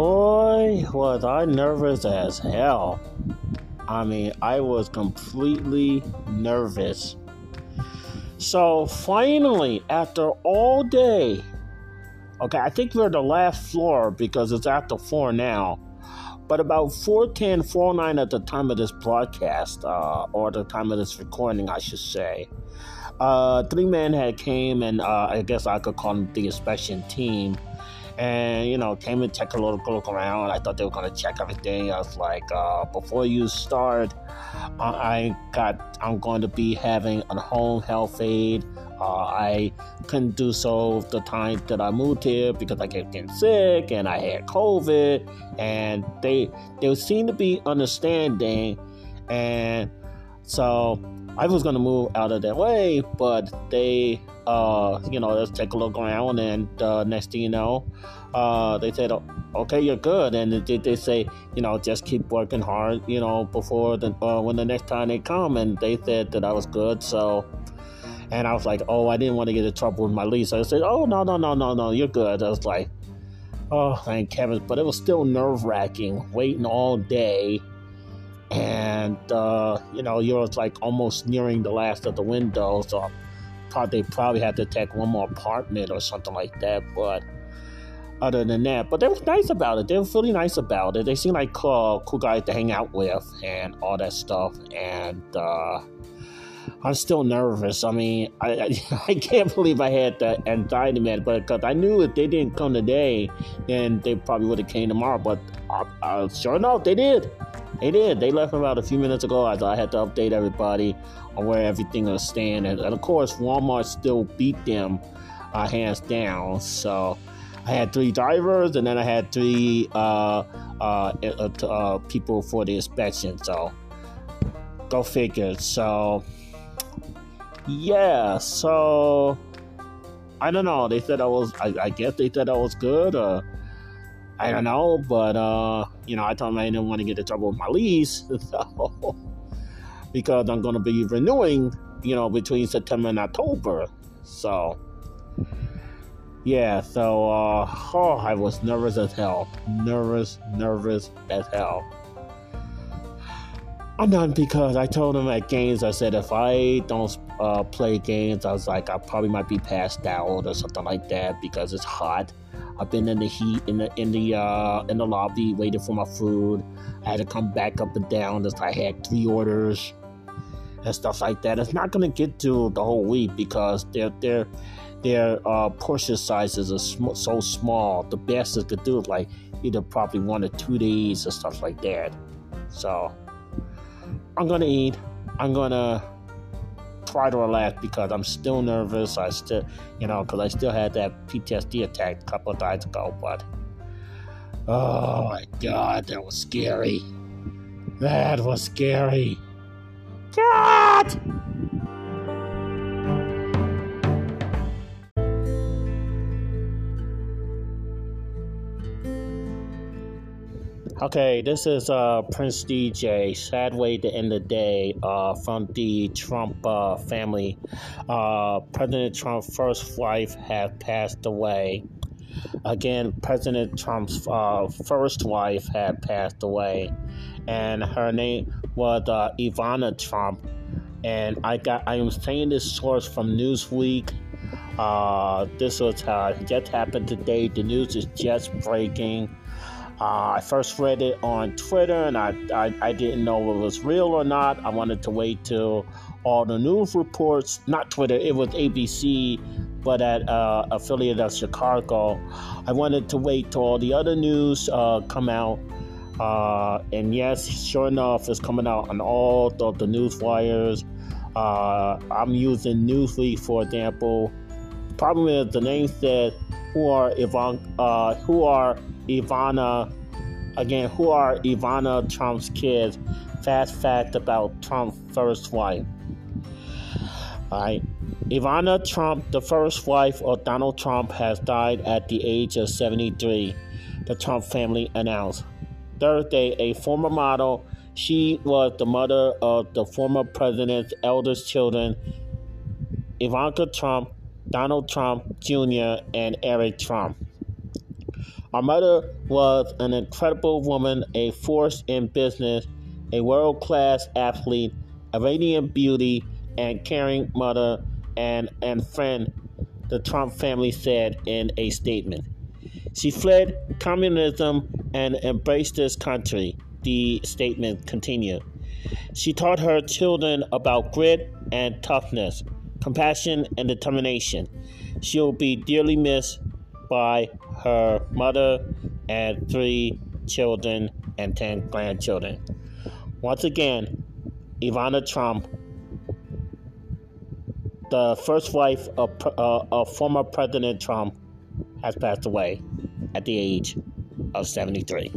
Boy, was I nervous as hell. I mean, I was completely nervous. So finally, after all day, okay, I think we're the last floor because it's after four now. But about 410, 409 at the time of this broadcast, uh, or the time of this recording, I should say, uh, three men had came and uh, I guess I could call them the inspection team and you know came and check a little look around. I thought they were gonna check everything. I was like, uh, before you start, uh, I got I'm going to be having a home health aid Uh, I couldn't do so the time that I moved here because I kept getting sick and I had COVID, and they they seemed to be understanding, and so I was gonna move out of their way, but they uh, you know, let's take a look around, and uh, next thing you know, uh, they said, okay, you're good, and they, they say, you know, just keep working hard, you know, before the uh, when the next time they come, and they said that I was good, so. And I was like, oh, I didn't want to get in trouble with my lease. I said, oh, no, no, no, no, no, you're good. I was like, oh, thank heavens. But it was still nerve wracking waiting all day. And, uh, you know, you're like almost nearing the last of the window. So they probably had to take one more apartment or something like that. But other than that, but they were nice about it. They were really nice about it. They seemed like cool, cool guys to hang out with and all that stuff. And uh, I'm still nervous. I mean, I, I, I can't believe I had the anxiety man, but because I knew if they didn't come today, then they probably would have came tomorrow. But uh, uh, sure enough, they did. They did. They left about a few minutes ago. I, I had to update everybody on where everything was standing. and, and of course, Walmart still beat them uh, hands down. So I had three drivers, and then I had three uh, uh, uh, uh people for the inspection. So go figure. So yeah. So I don't know. They said I was. I, I guess they said I was good. Or, I don't know, but uh, you know, I told them I didn't want to get in trouble with my lease, so, because I'm going to be renewing, you know, between September and October. So, yeah, so uh, oh, I was nervous as hell, nervous, nervous as hell. I'm done because I told them at games. I said if I don't uh, play games, I was like I probably might be passed out or something like that because it's hot I've been in the heat in the in the uh, in the lobby waiting for my food. I had to come back up and down as I had three orders and stuff like that. It's not gonna get to the whole week because their their their uh, portion sizes are sm- so small. The best it could do is like either probably one or two days or stuff like that. So I'm gonna eat. I'm gonna try to relax because I'm still nervous. I still, you know, because I still had that PTSD attack a couple of ago. But oh my God, that was scary. That was scary. God! Okay, this is uh, Prince DJ. Sad way to end the day uh, from the Trump uh, family. Uh, President Trump's first wife has passed away. Again, President Trump's uh, first wife had passed away, and her name was uh, Ivana Trump. And I got I am saying this source from Newsweek. this was just happened today. The news is just breaking. Uh, I first read it on Twitter and I, I, I, didn't know it was real or not. I wanted to wait till all the news reports, not Twitter, it was ABC, but at uh, affiliate of Chicago. I wanted to wait till all the other news uh, come out. Uh, and yes, sure enough, it's coming out on all the, the news wires. Uh, I'm using Newsweek, for example. Problem is, the name said, who are Ivan, uh, who are Ivana, again, who are Ivana Trump's kids? Fast fact about Trump's first wife. Alright. Ivana Trump, the first wife of Donald Trump, has died at the age of 73, the Trump family announced. Thursday, a former model, she was the mother of the former president's eldest children, Ivanka Trump, Donald Trump Jr., and Eric Trump. Our mother was an incredible woman, a force in business, a world class athlete, a radiant beauty, and caring mother and, and friend, the Trump family said in a statement. She fled communism and embraced this country, the statement continued. She taught her children about grit and toughness, compassion and determination. She'll be dearly missed by her mother and three children and 10 grandchildren. Once again, Ivana Trump, the first wife of, uh, of former President Trump, has passed away at the age of 73.